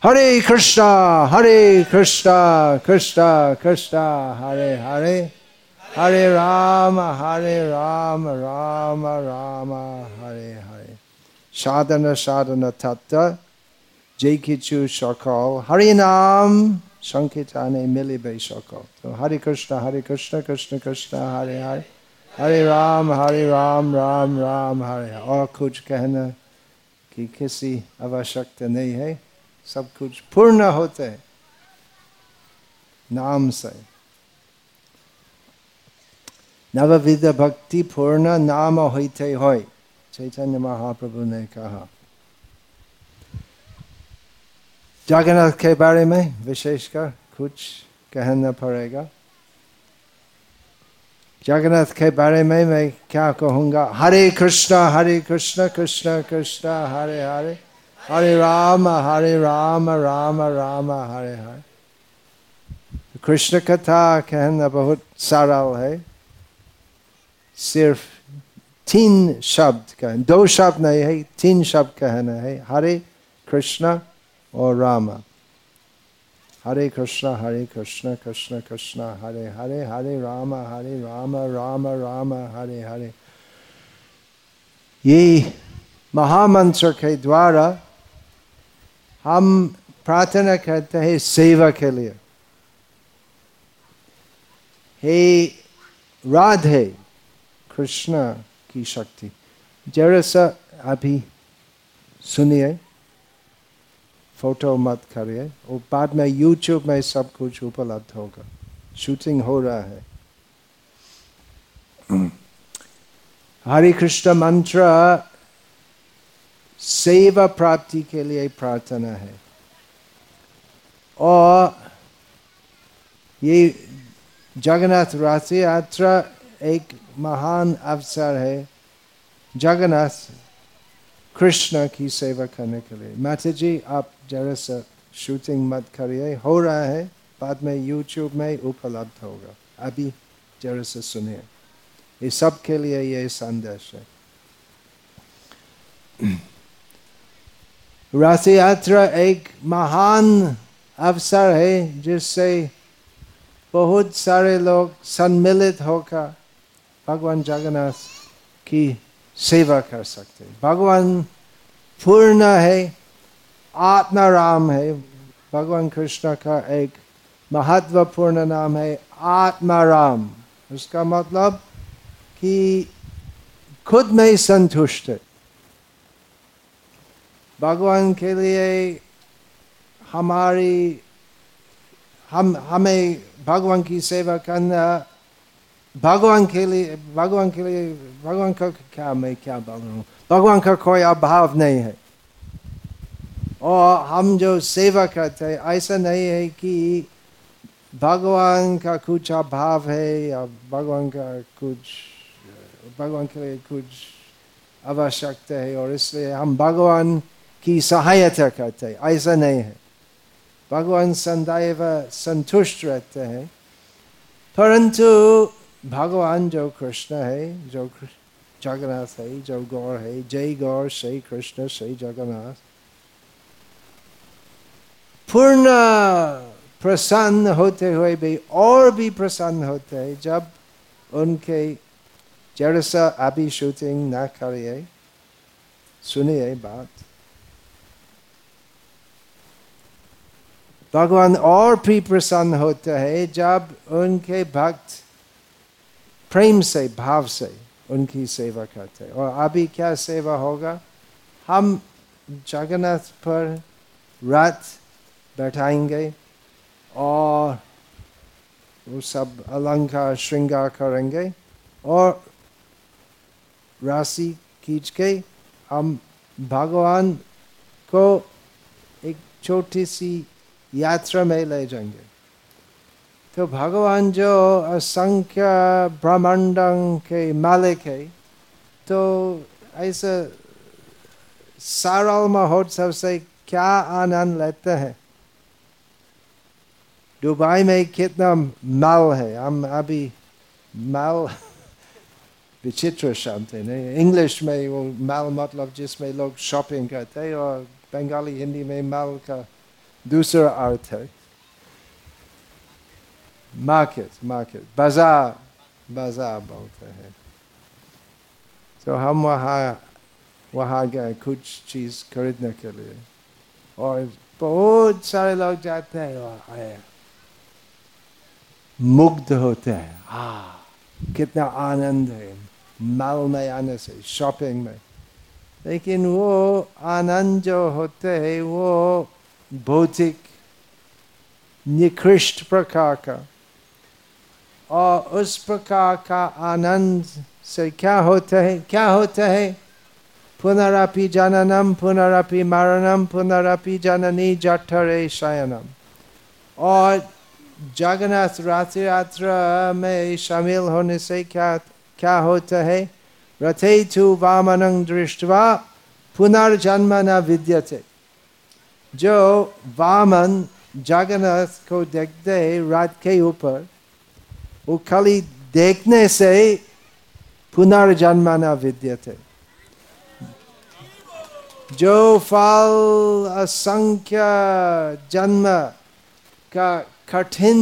Hare Krishna, Hare Krishna, Krishna Krishna, Hare Hare, Hare Rama, Hare Rama, Rama Rama, Hare Hare. Sadhana Sadhana Tatta, Jai Kichu Hare Nam, Sankitane Milibe Shakal. So Hare Krishna, Hare Krishna, Krishna Krishna, Hare Hare. Hare Ram, Hare Ram, Ram Ram, Hare Hare. और कुछ कहना कि किसी आवश्यकता नहीं है सब कुछ पूर्ण होते हैं। नाम से। नवविध भक्ति पूर्ण नाम होते हो चैतन्य महाप्रभु ने कहा। जगन्नाथ के बारे में विशेषकर कुछ कहना पड़ेगा। जगन्नाथ के बारे में मैं क्या कहूँगा? हरे कृष्णा हरे कृष्णा कृष्णा कृष्णा, हरे हरे। हरे राम हरे राम राम राम हरे हरे कृष्ण कथा कहना बहुत सरल है सिर्फ़ तीन शब्द का दो शब्द नहीं है तीन शब्द कहना है हरे कृष्ण और राम हरे कृष्ण हरे कृष्ण कृष्ण कृष्ण हरे हरे हरे राम हरे राम राम राम हरे हरे ये महामंत्र के द्वारा हम प्रार्थना करते हैं सेवा के लिए। हे राधे कृष्ण की शक्ति, जरा अभी सुनिए, फ़ोटो मत करिए, और बाद में यूट्यूब में सब कुछ उपलब्ध होगा। शूटिंग हो रहा है। हरे कृष्ण मंत्र सेवा प्राप्ति के लिए प्रार्थना है। और ये जगन्नाथ रथ यात्रा एक महान अवसर है, जगन्नाथ कृष्ण की सेवा करने के लिए। माता जी, आप जरा सा शूटिंग मत करिए। हो रहा है, बाद में यूट्यूब में उपलब्ध होगा। अभी जरा सा सुनिए। ये सब के लिए ये संदेश है। रथ यात्रा एक महान अवसर है जिससे बहुत सारे लोग सम्मिलित होकर भगवान जगन्नाथ की सेवा कर सकते भगवान पूर्ण है आत्माराम है भगवान कृष्ण का एक महत्वपूर्ण नाम है आत्माराम उसका मतलब कि खुद में संतुष्ट भगवान के लिए हमारी, हम, हमें भगवान की सेवा करना, भगवान के लिए, भगवान के लिए, भगवान का क्या, मैं क्या बोल? रहा हूँ भगवान का कोई अभाव नहीं है। और हम जो सेवा करते हैं, ऐसा नहीं है कि भगवान का कुछ अभाव है या भगवान का कुछ, भगवान के लिए कुछ आवश्यकता है। और इसलिए हम भगवान की सहायता करते हैं ऐसा नहीं है भगवान संदैव संतुष्ट रहते हैं परंतु भगवान जो कृष्ण है जो जगन्नाथ है जो गौर है जय गौर श्री कृष्ण श्री जगन्नाथ पूर्ण प्रसन्न होते हुए भी और भी प्रसन्न होते हैं जब उनके जरा अभी शूटिंग ना करिए सुनिए बात भगवान और भी प्रसन्न होते हैं जब उनके भक्त प्रेम से भाव से उनकी सेवा करते हैं और अभी क्या सेवा होगा हम जगन्नाथ पर रात बैठाएँगे और वो सब अलंकार श्रृंगार करेंगे और राशि खींच के हम भगवान को एक छोटी सी यात्रा में ले जाएँगे। तो भगवान जो असंख्य ब्रह्मांड के मालिक है तो ऐसे सरल महोत्सव से क्या आनंद लेते हैं? दुबई में कितना माल है। हम अभी माल, विचित्र शब्द है। नहीं इंग्लिश में वो माल मतलब जिसमें लोग शॉपिंग करते हैं और बंगाली हिंदी में माल का दूसरा अर्थ है मार्केट मार्केट बाज़ार बाज़ार बोलते हैं तो हम वहाँ वहाँ गए कुछ चीज़ खरीदने के लिए और बहुत सारे लोग जाते हैं वहाँ मुग्ध होते हैं हाँ कितना आनंद है माल में आने से शॉपिंग में लेकिन वो आनंद जो होते हैं वो भौतिक निकृष्ट प्रकार का और उस प्रकार का आनंद से क्या होता है क्या होता है पुनरपि जननम पुनरपि मरणम पुनरपि जननी जठरे शयनम और जगन्नाथ रात्रि यात्रा में शामिल होने से क्या क्या होता है रथे तु वामन दृष्टवा पुनर्जन्म न विद्यते जो वामन जगन्नाथ को देखते रात के ऊपर, वो खाली देखने से पुनर्जन्म न विद्यते जो फल असंख्य जन्म का कठिन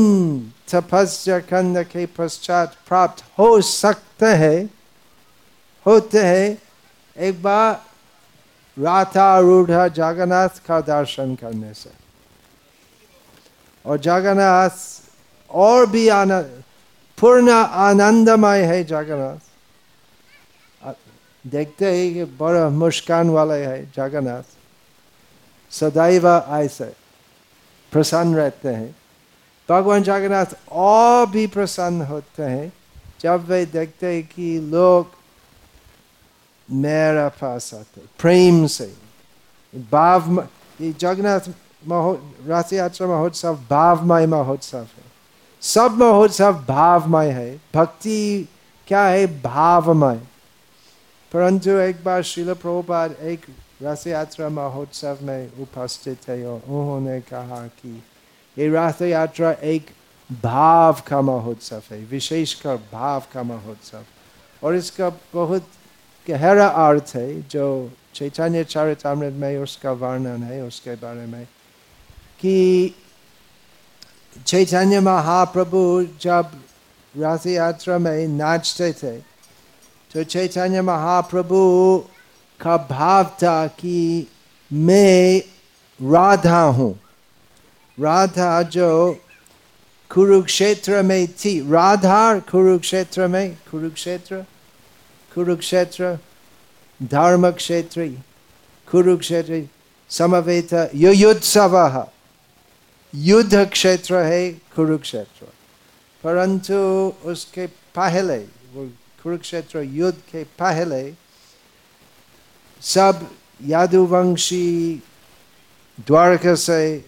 तपस्या करने के पश्चात प्राप्त हो सकते हैं, होते हैं, एक बार राथारूढ़ जगन्नाथ का दर्शन करने से। और जगन्नाथ और भी आनंद, पूर्ण आनंदमय है जगन्नाथ। देखते ही कि बड़ा मुस्कान वाले है जगन्नाथ। सदैव ऐसे प्रसन्न रहते हैं। भगवान जगन्नाथ और भी प्रसन्न होते हैं। जब वे देखते हैं कि लोग मेरा पास आते प्रेम से। भाव ये जगन्नाथ महो राशि यात्रा महोत्सव भावमय महोत्सव है। सब महोत्सव भावमय है। भक्ति क्या है? भावमय। परंतु एक बार शिल प्रभुपाद एक रथ यात्रा महोत्सव में उपस्थित है और उन्होंने कहा कि ये रथ यात्रा एक भाव का महोत्सव है, विशेषकर भाव का महोत्सव। और इसका बहुत गहरा अर्थ है जो चैतन्य चरितमृत में उसका वर्णन है उसके बारे में कि चैतन्य महाप्रभु जब रथ यात्रा में नाचते थे तो चैतन्य महाप्रभु का भाव था कि मैं राधा हूँ राधा जो कुरुक्षेत्र में थी राधा कुरुक्षेत्र में कुरुक्षेत्र कुरुक्षेत्र धर्म क्षेत्र कुरुक्षेत्र समवेत युद्धसव युद्ध क्षेत्र है कुरुक्षेत्र परंतु उसके पहले वो कुरुक्षेत्र युद्ध के पहले सब यादुवंशी द्वारका से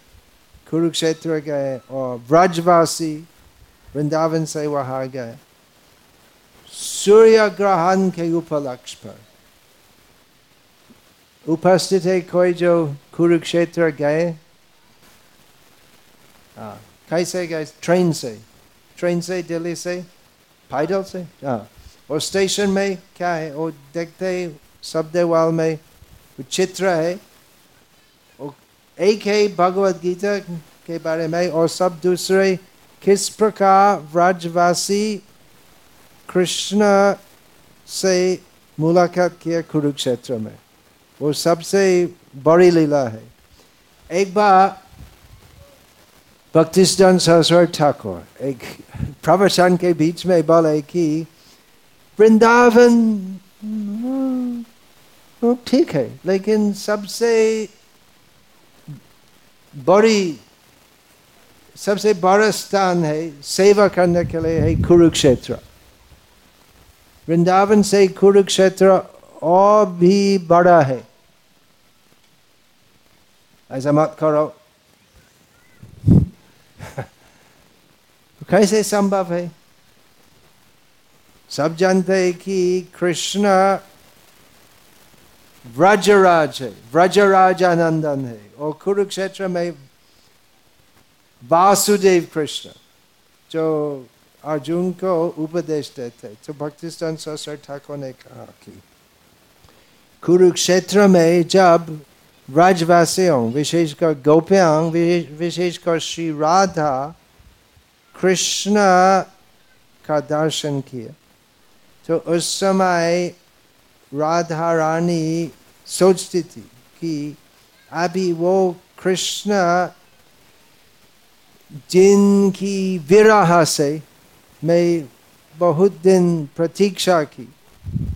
कुरुक्षेत्र गए और ब्रजवासी वृंदावन से वहाँ गए सूर्य ग्रहण के उपलक्ष्य पर उपस्थित है कोई जो कुरुक्षेत्र गए कैसे गए ट्रेन से ट्रेन से दिल्ली से पैदल से हाँ और स्टेशन में क्या है वो देखते सब देवाल में चित्र है और एक है भगवत गीता के बारे में और सब दूसरे किस प्रकार व्रजवासी कृष्ण से मुलाकात किया कुरुक्षेत्र में वो सबसे बड़ी लीला है एक बार भक्तिस्टन सरस्वर ठाकुर एक प्रवचन के बीच में बोले कि वृंदावन ठीक है लेकिन सबसे बड़ी सबसे बड़ा स्थान है सेवा करने के लिए है कुरुक्षेत्र वृंदावन से कुरुक्षेत्र और भी बड़ा है। ऐसा मत करो। कैसे संभव है? सब जानते हैं कि कृष्ण व्रजराज है व्रजराज आनंदन है, और कुरुक्षेत्र में वासुदेव कृष्ण, जो अर्जुन को उपदेश देते तो भक्तिस्तान ससर ठाकुर ने कहा कि कुरुक्षेत्र में जब ब्रजवासियों विशेषकर गोप्यांग विशेषकर श्री राधा कृष्ण का दर्शन किया तो उस समय राधा रानी सोचती थी कि अभी वो कृष्ण जिनकी विरह से मैं बहुत दिन प्रतीक्षा की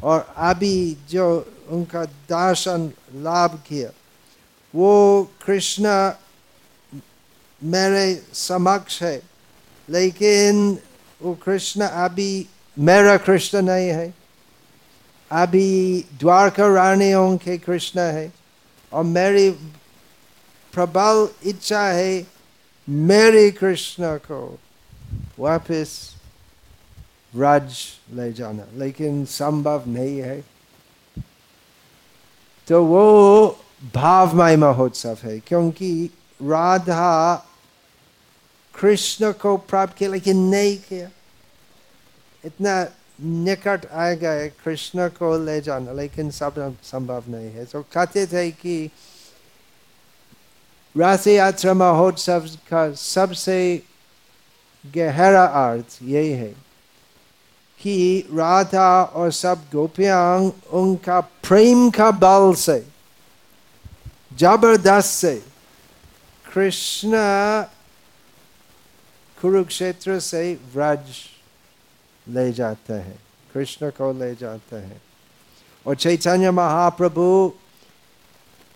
और अभी जो उनका दर्शन लाभ किया, वो कृष्ण मेरे समक्ष है, लेकिन वो कृष्ण अभी मेरा कृष्ण नहीं है। अभी द्वारका रानियों के कृष्ण है और मेरी प्रबल इच्छा है मेरे कृष्ण को वापस राज ले जाना लेकिन संभव नहीं है तो वो भावमय महोत्सव है क्योंकि राधा कृष्ण को प्राप्त किया लेकिन नहीं किया इतना निकट आ गए कृष्ण को ले जाना लेकिन सब संभव नहीं है तो कहते थे कि रथ यात्रा महोत्सव का सबसे गहरा अर्थ यही है कि राधा और सब गोपियांग उनका प्रेम का बल से, ज़बरदस्त से कृष्ण कुरुक्षेत्र से व्रज ले जाते हैं, कृष्ण को ले जाते हैं। और चैतन्य महाप्रभु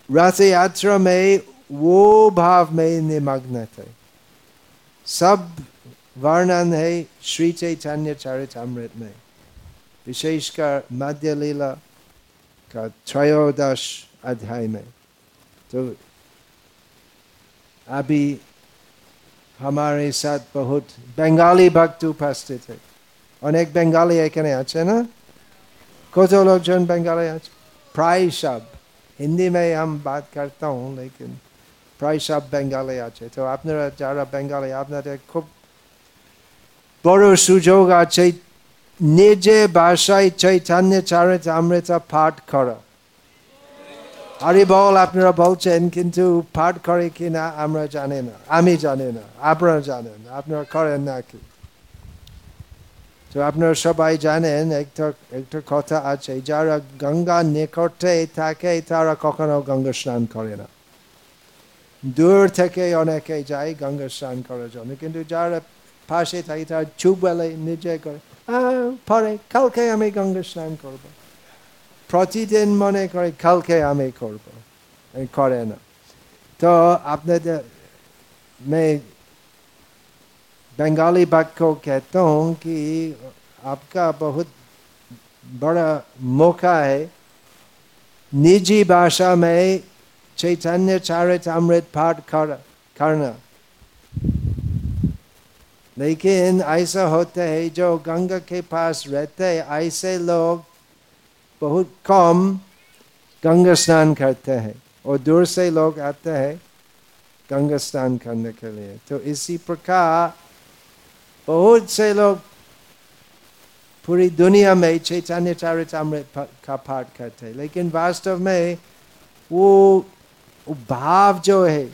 रथ यात्रा में वो भाव में निमग्न थे। सब वर्णन है श्री चैतन्य चरितमृत में विशेषकर मध्य लीला का त्रयोदश अध्याय में तो अभी हमारे साथ बहुत बंगाली भक्त उपस्थित है अनेक बंगाली एखे आचे ना कत लोग जन बंगाली आज प्राय सब हिंदी में हम बात करता हूँ लेकिन प्राय सब बंगाली आचे तो अपनारा जरा बंगाली अपना खूब বড় সুযোগ আছে নিজে ভাষায় চৈতন্য চারিত অমৃতা পাঠ করা আরে বল আপনারা বলছেন কিন্তু পাঠ করে কিনা আমরা জানি না আমি জানি না আপনারা জানেন আপনারা করেন নাকি তো আপনারা সবাই জানেন একটা একটা কথা আছে যারা গঙ্গা নিকটে থাকে তারা কখনো গঙ্গা স্নান করে না দূর থেকে অনেকে যায় গঙ্গা স্নান করার জন্য কিন্তু যারা পাশে থাকে তারা চুপ বেলায় নিজে করে পরে কালকে আমি গঙ্গা স্নান করব প্রতিদিন মনে করে কালকে আমি করব করে না তো আপনাদের মেয়ে बंगाली भक्त को कहता हूँ कि आपका बहुत बड़ा मौका है निजी भाषा में चैतन्य चारित अमृत पाठ कर, करना लेकिन ऐसा होता है जो गंगा के पास रहते हैं ऐसे लोग बहुत कम गंगा स्नान करते हैं और दूर से लोग आते हैं गंगा स्नान करने के लिए तो इसी प्रकार बहुत से लोग पूरी दुनिया में चैतन्य चारितमृत का पाठ करते हैं लेकिन वास्तव में वो भाव जो है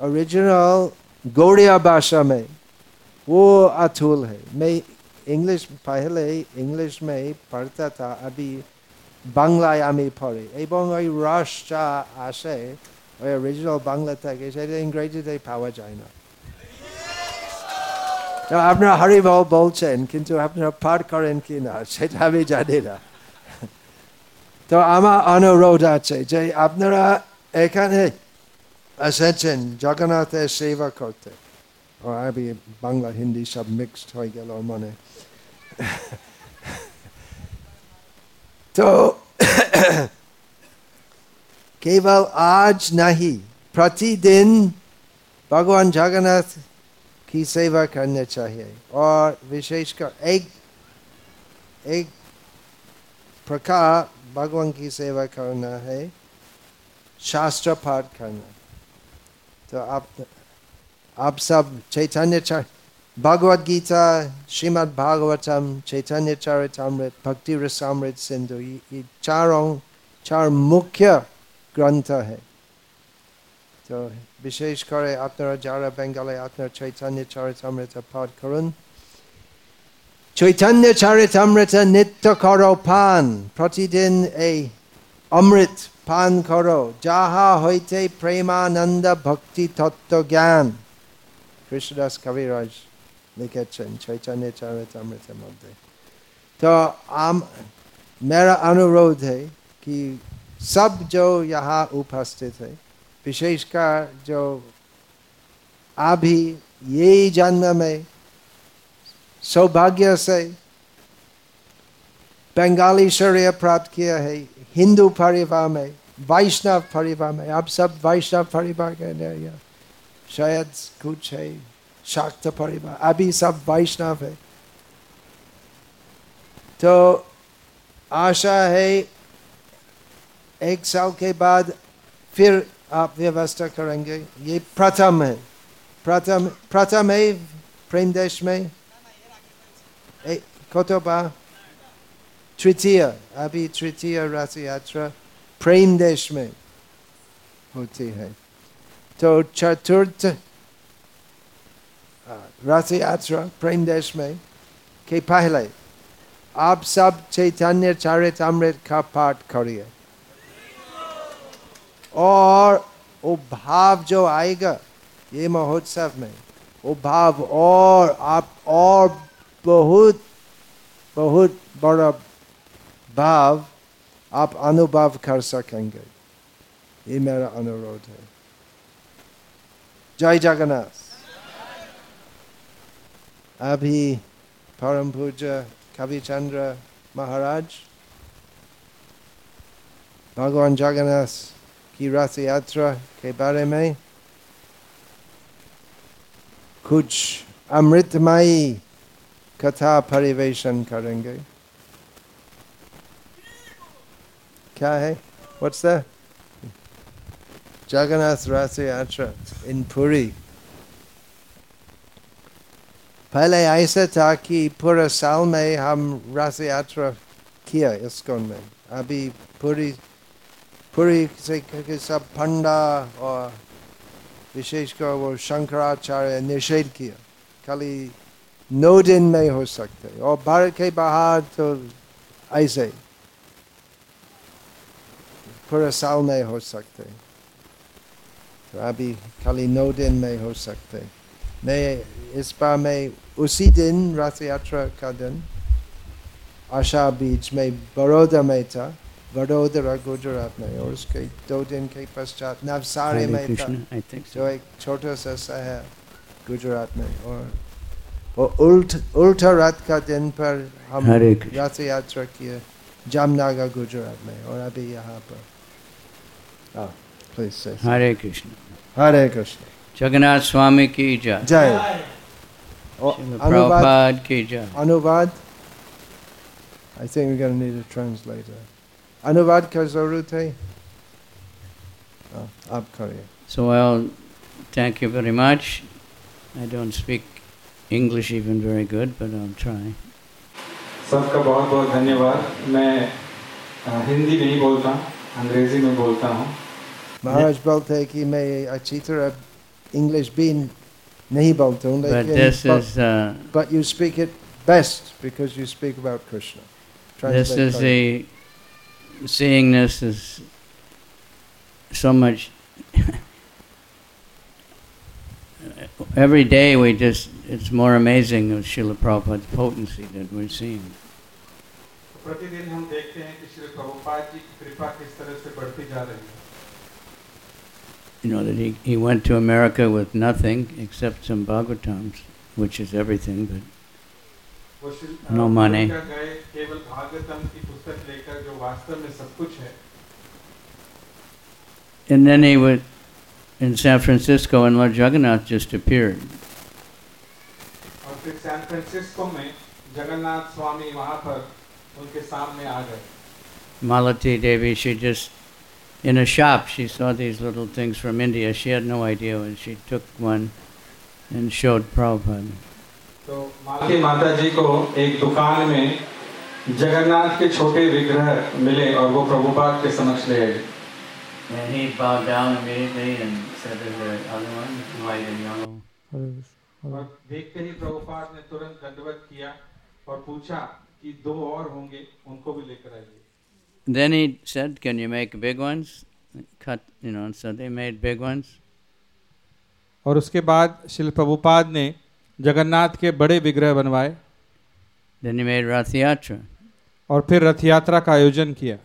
ओरिजिनल गौड़िया भाषा में वो अतुल है मैं इंग्लिश पहले इंग्लिश में पढ़ता था अभी বাংলায় আমি পড়ি এবং ওই রসটা আসে ওই অরিজিনাল বাংলা থেকে সেটা ইংরেজিতে পাওয়া যায় না আপনারা হরিবল বলছেন কিন্তু আপনারা পাঠ করেন কি না সেটা আমি জানি না তো আমার অনুরোধ আছে যে আপনারা এখানে এসেছেন জগন্নাথের সেবা করতে और अभी बांग्ला हिंदी सब मिक्स हो गया मन तो केवल आज नहीं प्रतिदिन भगवान जगन्नाथ की सेवा करना चाहिए और विशेषकर एक एक प्रकार भगवान की सेवा करना है शास्त्र पाठ करना तो आप आप सब चैतन्य चर भगवद गीता श्रीमद् भागवतम चैतन्य चरितमृत भक्ति रसामृत सिंधु ये चारों चार मुख्य ग्रंथ है তো বিশেষ করে আপনারা যারা বেঙ্গলে আপনার চৈতন্য চরিতামৃত পাঠ করুন চৈতন্য চরিতামৃত নিত্য করো পান প্রতিদিন এই অমৃত পান করো যাহা হইতে প্রেমানন্দ ভক্তি তত্ত্ব জ্ঞান कृष्णदास कविराज लिखे चैतन्य चरितमृत मध्य तो आम मेरा अनुरोध है कि सब जो यहाँ उपस्थित है विशेषकर जो अभी यही जन्म में सौभाग्य से बंगाली शौर्य प्राप्त किया है हिंदू परिवार में वैष्णव परिवार में आप सब वैष्णव परिवार के अंदर शायद कुछ है शाक्त परिवार अभी सब वैष्णव है तो आशा है एक साल के बाद फिर आप व्यवस्था करेंगे ये प्रथम है प्रथम प्रथम है प्रेम देश में कोतोबा तृतीय अभी तृतीय रथ यात्रा प्रेम देश में होती है तो चतुर्थ रथ यात्रा प्रेम देश में के पहले आप सब चैतन्य चरितमृत का पाठ करिए और वो भाव जो आएगा ये महोत्सव में वो भाव और आप और बहुत बहुत बड़ा भाव आप अनुभव कर सकेंगे ये मेरा अनुरोध है जय जगन्नाथ। अभी परम पूज्य कविचंद्र महाराज, भगवान जगन्नाथ की रथ यात्रा के बारे में कुछ अमृतमयी कथा परिवेशन करेंगे। क्या है? व्हाट्स द जगन्नाथ रथ यात्रा इन पुरी पहले ऐसा था कि पूरा साल में हम रथ यात्रा किया इसकोन में अभी पूरी पूरी से सब पंडा और विशेषकर वो शंकराचार्य निषेध किया खाली नौ दिन में हो सकते और भारत के बाहर तो ऐसे पूरा साल में हो सकते तो नौ दिन में हो सकते मैं इस बार मैं उसी दिन रथ यात्रा का दिन आशा बीच में बड़ौदा में था वडोदरा गुजरात में और उसके दो दिन के पश्चात नवसारी में था जो एक छोटा सा शहर गुजरात में और वो उल्ट उल्टा रथ का दिन पर हम रथ यात्रा किए जामनगर गुजरात में और अभी यहाँ पर प्लीज़ हरे कृष्ण हरे कृष्ण। जगन्नाथ स्वामी की जय। जय। अनुवाद। की जय। अनुवाद। I think we gonna need a translator अनुवाद का ज़रूरत है? आप करिए। So I thank you very much I don't speak English even very good but I am trying सबका बहुत बहुत धन्यवाद। मैं हिंदी नहीं बोलता अंग्रेज़ी में बोलता हूँ। महाराज बोलते हैं कि मैं अच्छी तरह इंग्लिश भी नहीं बोलता हूँ But this but, is uh, but you speak it best because you speak about Krishna. this is the seeing this is so much. Every day we just, it's more amazing of Srila Prabhupada's potency that we're seeing. प्रतिदिन हम देखते हैं कि श्री प्रभुपाद जी की कृपा किस तरह से बढ़ती जा रही है You know that he, he went to America with nothing except some Bhagavatams, which is everything, but वो श्री- No अ, money. अमेरिका गए केवल भागवतम की पुस्तक लेकर जो वास्तव में सब कुछ है and then he went in San Francisco and Lord Jagannath just appeared. और फिर सैन फ्रांसिस्को में जगन्नाथ स्वामी वहाँ पर उनके सामने आ गए Malati Devi, she just, in a shop, she saw these little things from India. She had no idea, and she took one and showed Prabhupada. तो मालती माता जी को एक दुकान में जगन्नाथ के छोटे विग्रह मिले और वो प्रभुपाद के समक्ष ले आए And he bowed down immediately and said, Is there other one, white and yellow? और देखते ही प्रभुपाद ने तुरंत दंडवत किया और पूछा कि दो और होंगे उनको भी लेकर आइए Then he said, Can you make big ones? Cut, you know, so they made big ones. और उसके बाद शिल प्रभुपाद ने जगन्नाथ के बड़े विग्रह बनवाए Then he made Rath Yatra. और फिर रथ यात्रा का आयोजन किया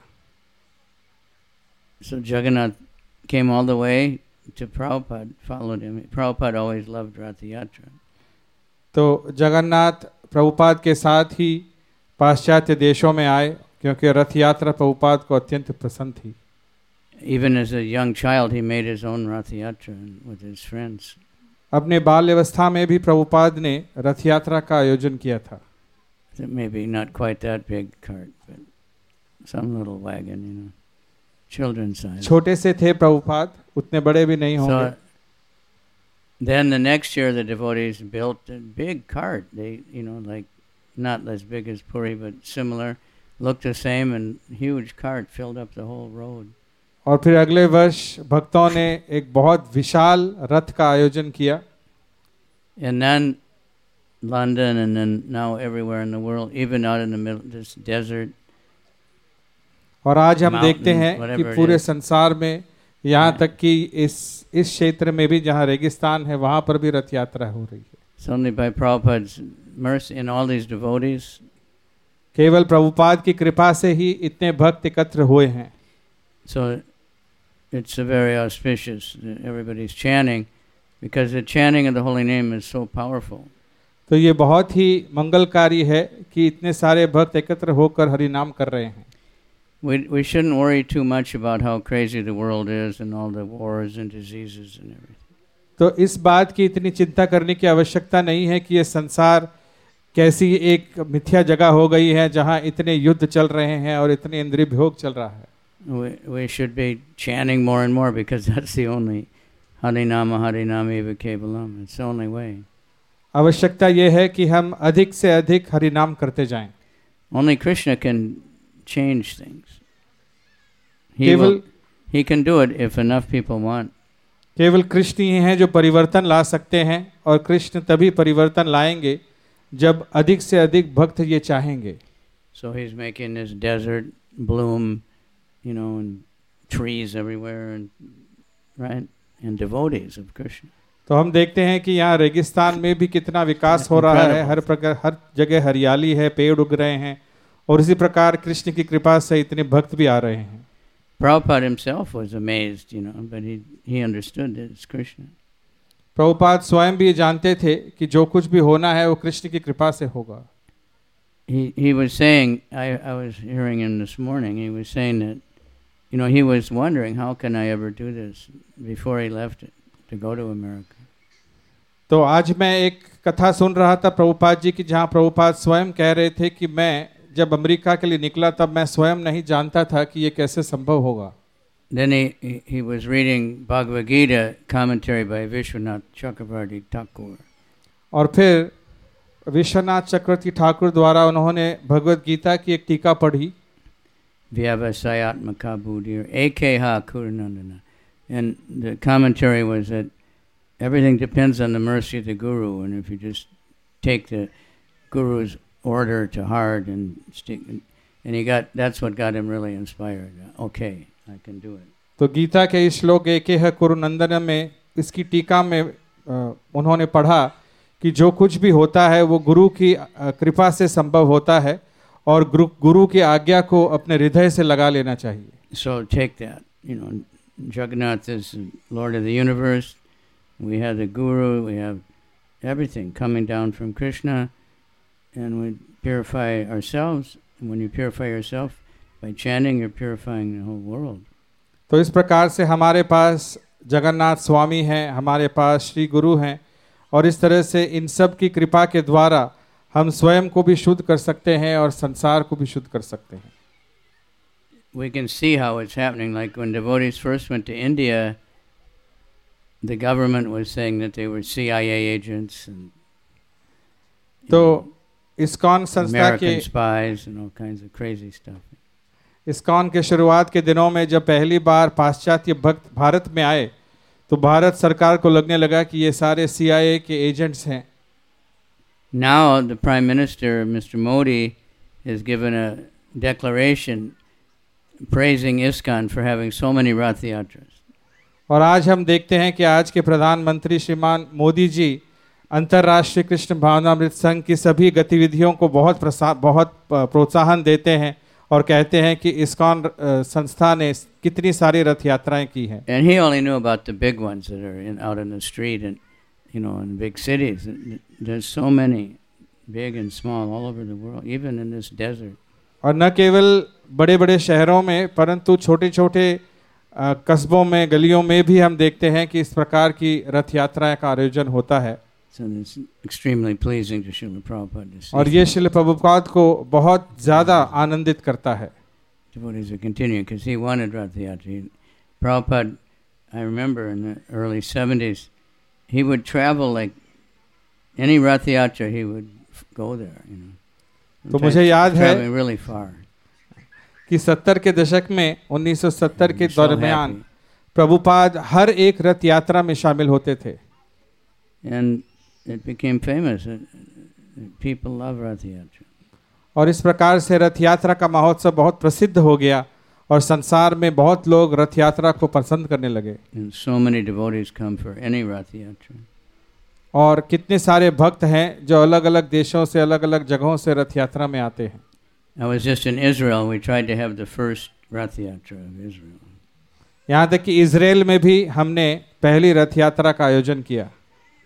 So Jagannath came all the way to Prabhupada, followed him. Prabhupada always loved Rath Yatra. तो जगन्नाथ प्रभुपाद के साथ ही पाश्चात्य देशों में आए क्योंकि रथ यात्रा प्रभुपाद को अत्यंत पसंद थी। Even as a young child he made his own Ratha Yatra with his friends अपने बाल्यवस्था में भी प्रभुपाद ने रथ यात्रा का आयोजन किया था। Maybe not quite that big cart but some little wagon you know children size छोटे से थे प्रभुपाद उतने बड़े भी नहीं होंगे। Then the next year, the devotees built a big cart. They, you know, like not as big as Puri, but similar. looked the same, and huge cart filled up the whole road. और फिर अगले वर्ष भक्तों ने एक बहुत विशाल रथ का आयोजन किया And then London, and then now everywhere in the world, even out in the middle of this desert, और आज हम Mountain, देखते हैं कि whatever it पूरे is. संसार में यहाँ Yeah. तक कि इस इस क्षेत्र में भी जहाँ रेगिस्तान है वहाँ पर भी रथ यात्रा हो रही है it's only by Prabhupada's mercy and all these devotees. केवल प्रभुपाद की कृपा से ही इतने भक्त एकत्र हुए हैं। So it's a very auspicious everybody is chanting because the chanting of the holy name is so powerful तो ये बहुत ही मंगलकारी है कि इतने सारे भक्त एकत्र होकर हरि नाम कर रहे हैं। We we shouldn't worry too much about how crazy the world is and all the wars and diseases and everything. तो इस बात की इतनी चिंता करने की आवश्यकता नहीं है कि ये संसार कैसी एक मिथ्या जगह हो गई है जहाँ इतने युद्ध चल रहे हैं और इतने इंद्रिय भोग चल रहा है We, we should be chanting more and more because that's the only Harinama Harinama Eva Kevalam. It's the only way. आवश्यकता ये है कि हम अधिक से अधिक हरि नाम करते जाएँ Only Krishna can change things. He, केवल will, he can do it if enough people want. केवल कृष्ण ही हैं जो परिवर्तन ला सकते हैं और कृष्ण तभी परिवर्तन लाएँगे जब अधिक से अधिक भक्त ये चाहेंगे। So he is making this desert bloom you know trees everywhere and Krishna तो हम देखते हैं कि यहाँ रेगिस्तान में भी कितना विकास हो रहा है। हर प्रकार हर जगह हरियाली है पेड़ उग रहे हैं और इसी प्रकार कृष्ण की कृपा से इतने भक्त भी आ रहे हैं। Prabhupada himself was amazed, you know, but he, he understood that. Prabhupada स्वयं भी जानते थे कि जो कुछ भी होना है वो कृष्ण की कृपा से होगा He, he was saying, I, I was hearing him this morning, he was saying that, you know, he was wondering, how can I ever do this before he left to go to America? तो आज मैं एक कथा सुन रहा था प्रभुपाद जी की जहाँ प्रभुपाद स्वयं कह रहे थे कि मैं जब अमेरिका के लिए निकला तब मैं स्वयं नहीं जानता था कि ये कैसे संभव होगा Then he, he, he was reading Bhagavad Gita commentary by Vishwanath Chakravarti Thakur. और फिर विश्वनाथ चक्रवर्ती ठाकुर द्वारा उन्होंने भगवत गीता की एक टीका पढ़ी Vyavasayatmaka Buddhir Ekeha Kuranandana. And the commentary was that everything depends on the mercy of the Guru, and if you just take the Guru's order to heart and stick, and he got that's what got him really inspired. Okay, तो गीता के श्लोक एक है कुरु नंदन में इसकी टीका में उन्होंने पढ़ा कि जो कुछ भी होता है वो गुरु की कृपा से संभव होता है और गुरु गुरु की आज्ञा को अपने हृदय से लगा लेना चाहिए। So take Jagannath is Lord of the universe we have the guru we have everything coming down from Krishna and we purify ourselves when you purify yourself by chanting, you're purifying the whole world. तो इस प्रकार से हमारे पास जगन्नाथ स्वामी हैं हमारे पास श्री गुरु हैं और इस तरह से इन सब की कृपा के द्वारा हम स्वयं को भी शुद्ध कर सकते हैं और संसार को भी शुद्ध कर सकते हैं We can see how it's happening. Like when devotees first went to India, the government was saying that they were CIA agents and तो इस्कॉन संस्था के American spies and all kinds of crazy stuff. ISKCON के शुरुआत के दिनों में जब पहली बार पाश्चात्य भक्त भारत में आए तो भारत सरकार को लगने लगा कि ये सारे सीआईए के एजेंट्स हैं Now, the Prime Minister, Mr. Modi, has given a declaration praising ISKCON for having so many Rath Yatras. और आज हम देखते हैं कि आज के प्रधानमंत्री श्रीमान मोदी जी अंतर्राष्ट्रीय कृष्ण भावनामृत संघ की सभी गतिविधियों को बहुत बहुत प्रोत्साहन देते हैं और कहते हैं कि इस्कॉन संस्था ने कितनी सारी रथ यात्राएँ की हैं। And he only know about big ones in out in street and you know in big cities there so many big and small all over the world even in this desert और न केवल बड़े बड़े शहरों में परंतु छोटे छोटे कस्बों में गलियों में भी हम देखते हैं कि इस प्रकार की रथ यात्राएँ का आयोजन होता है। So it's extremely pleasing to Srila Prabhupada to see और ये शिल प्रभुपाद को बहुत ज़्यादा आनंदित करता है devotees are continuing because he wanted Rath Yatra. He- Prabhupada, I remember in the early 70s, he would travel like any Rath Yatra, he would f- go there, you know. तो Sometimes मुझे याद है traveling really far. कि सत्तर के दशक में 1970 के He's so दरमियान happy. प्रभुपाद हर एक रथ यात्रा में शामिल होते थे And it became famous. People love Rath Yatra. और इस प्रकार से रथ यात्रा का महोत्सव बहुत प्रसिद्ध हो गया और संसार में बहुत लोग रथ यात्रा को पसंद करने लगे। So और कितने सारे भक्त हैं जो अलग अलग देशों से अलग अलग जगहों से रथ यात्रा में आते हैं। यहाँ तक कि इसराइल में भी हमने पहली रथ यात्रा का आयोजन किया।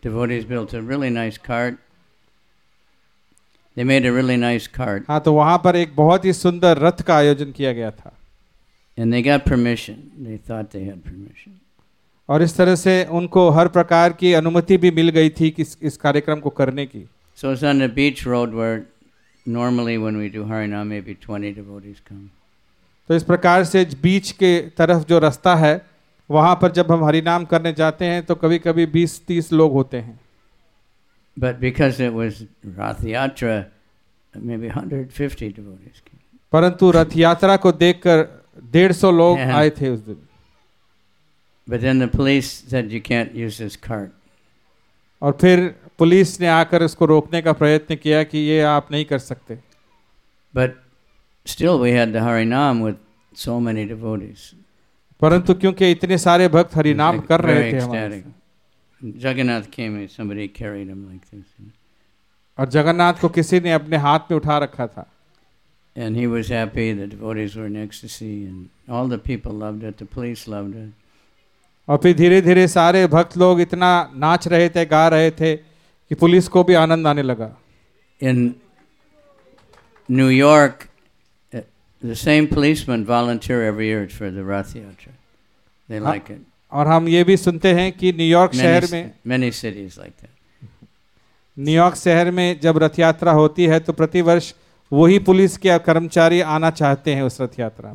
Devotees built a really nice cart. They made a really nice cart. हाँ तो वहाँ पर एक बहुत ही सुंदर रथ का आयोजन किया गया था And they got permission. They thought they had permission. और इस तरह से उनको हर प्रकार की अनुमति भी मिल गई थी कि इस, इस कार्यक्रम को करने की So it's on the beach road where normally when we do Harinam, maybe 20 devotees come. तो इस प्रकार से बीच के तरफ़ जो रास्ता है वहाँ पर जब हम हरिनाम करने जाते हैं तो कभी कभी 20-30 लोग होते हैं But because it was Rath Yatra, maybe 150 devotees came. परंतु रथ यात्रा को देखकर डेढ़ सौ लोग Yeah. आए थे उस दिन But then the police said you can't use this cart. और फिर पुलिस ने आकर उसको रोकने का प्रयत्न किया कि ये आप नहीं कर सकते But still, we had the Harinam with so many devotees. परंतु क्योंकि इतने सारे भक्त हरिनाम Like कर रहे थे हमारे. Jagannath came and somebody carried him like this. और जगन्नाथ को किसी ने अपने हाथ में उठा रखा था And he was happy, the devotees were in ecstasy, and all the people loved it, the police loved it. और फिर धीरे धीरे सारे भक्त लोग इतना नाच रहे थे गा रहे थे कि पुलिस को भी आनंद आने लगा In New York, uh, The same policemen volunteer every year for the Rathiatra. They हा? like it. और हम ये भी सुनते हैं कि न्यूयॉर्क शहर में many cities like that. New York शहर में जब रथ यात्रा होती है तो प्रति वर्ष वही पुलिस के कर्मचारी आना चाहते हैं उस रथ यात्रा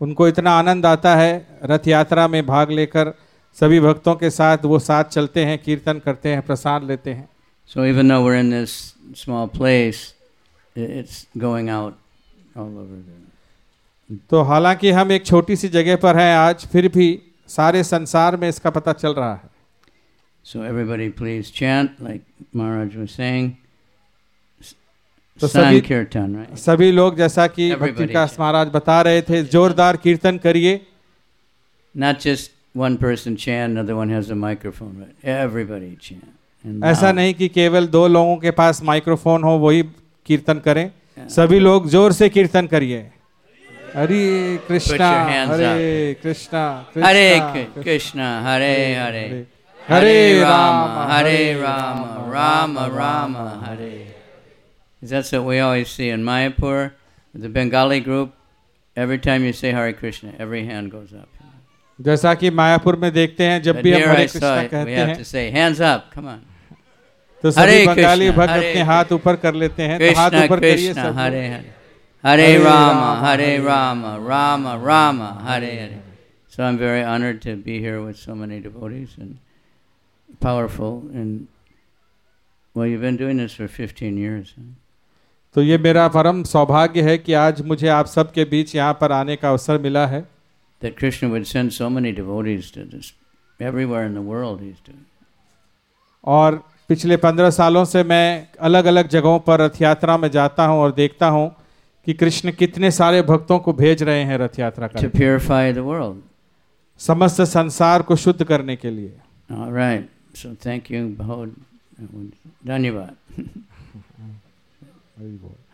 उनको इतना आनंद आता है रथ यात्रा में भाग लेकर सभी भक्तों के साथ वो साथ चलते हैं कीर्तन करते हैं प्रसाद लेते हैं so even now we small place, it's going out all over the तो हालाँकि हम एक छोटी सी जगह पर हैं आज फिर भी सारे संसार में इसका पता चल रहा है। So everybody please chant like Maharaj was सभी कीर्तन सभी लोग जैसा कि भक्ति का महाराज बता रहे थे जोरदार कीर्तन करिए। Not just one person chant one has a microphone everybody chant ऐसा नहीं कि केवल दो लोगों के पास माइक्रोफोन हो वही कीर्तन करें सभी लोग ज़ोर से कीर्तन करिए हरे कृष्णा हरे Krishna Hare Krishna, Hare Hare. Hare Ram Rama, Hare Rama, Rama Rama, Hare. That's what we always see in Mayapur, the Bengali group. Every time you say Hare Krishna, every hand goes up. जैसा कि मायापुर में देखते हैं जब भी हम हरे Krishna it. We have to say, hands up, come on. तो सभी बंगाली भक्त अपने हाथ ऊपर कर लेते हैं तो हाथ ऊपर करिए सब Hare Hare. Ram Hare Ram Ram Ram Hare Hare. So I am very honoured to be here with so many devotees and powerful and well you been doing this for 15 years तो ये मेरा परम सौभाग्य है कि आज मुझे आप सबके बीच यहाँ पर आने का अवसर मिला है। So और पिछले पंद्रह सालों से मैं अलग अलग जगहों पर रथ यात्रा में जाता हूँ और देखता हूँ कि कृष्ण कितने सारे भक्तों को भेज रहे हैं रथ यात्रा का प्योरिफाई द वर्ल्ड समस्त संसार को शुद्ध करने के लिए। थैंक यू बहुत धन्यवाद।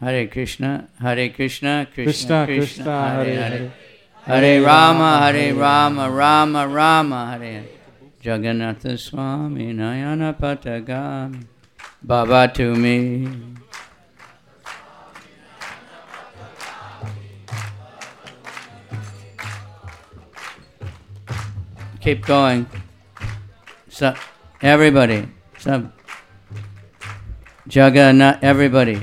हरे कृष्ण हरे कृष्ण कृष्ण कृष्ण हरे। हरे। हरे राम हरे राम राम राम हरे हरे। Jagannatha Swami, Nayana Patagami, Baba to me. Keep going. So, everybody, some Jagannath, everybody.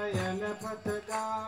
Nayan पथगामी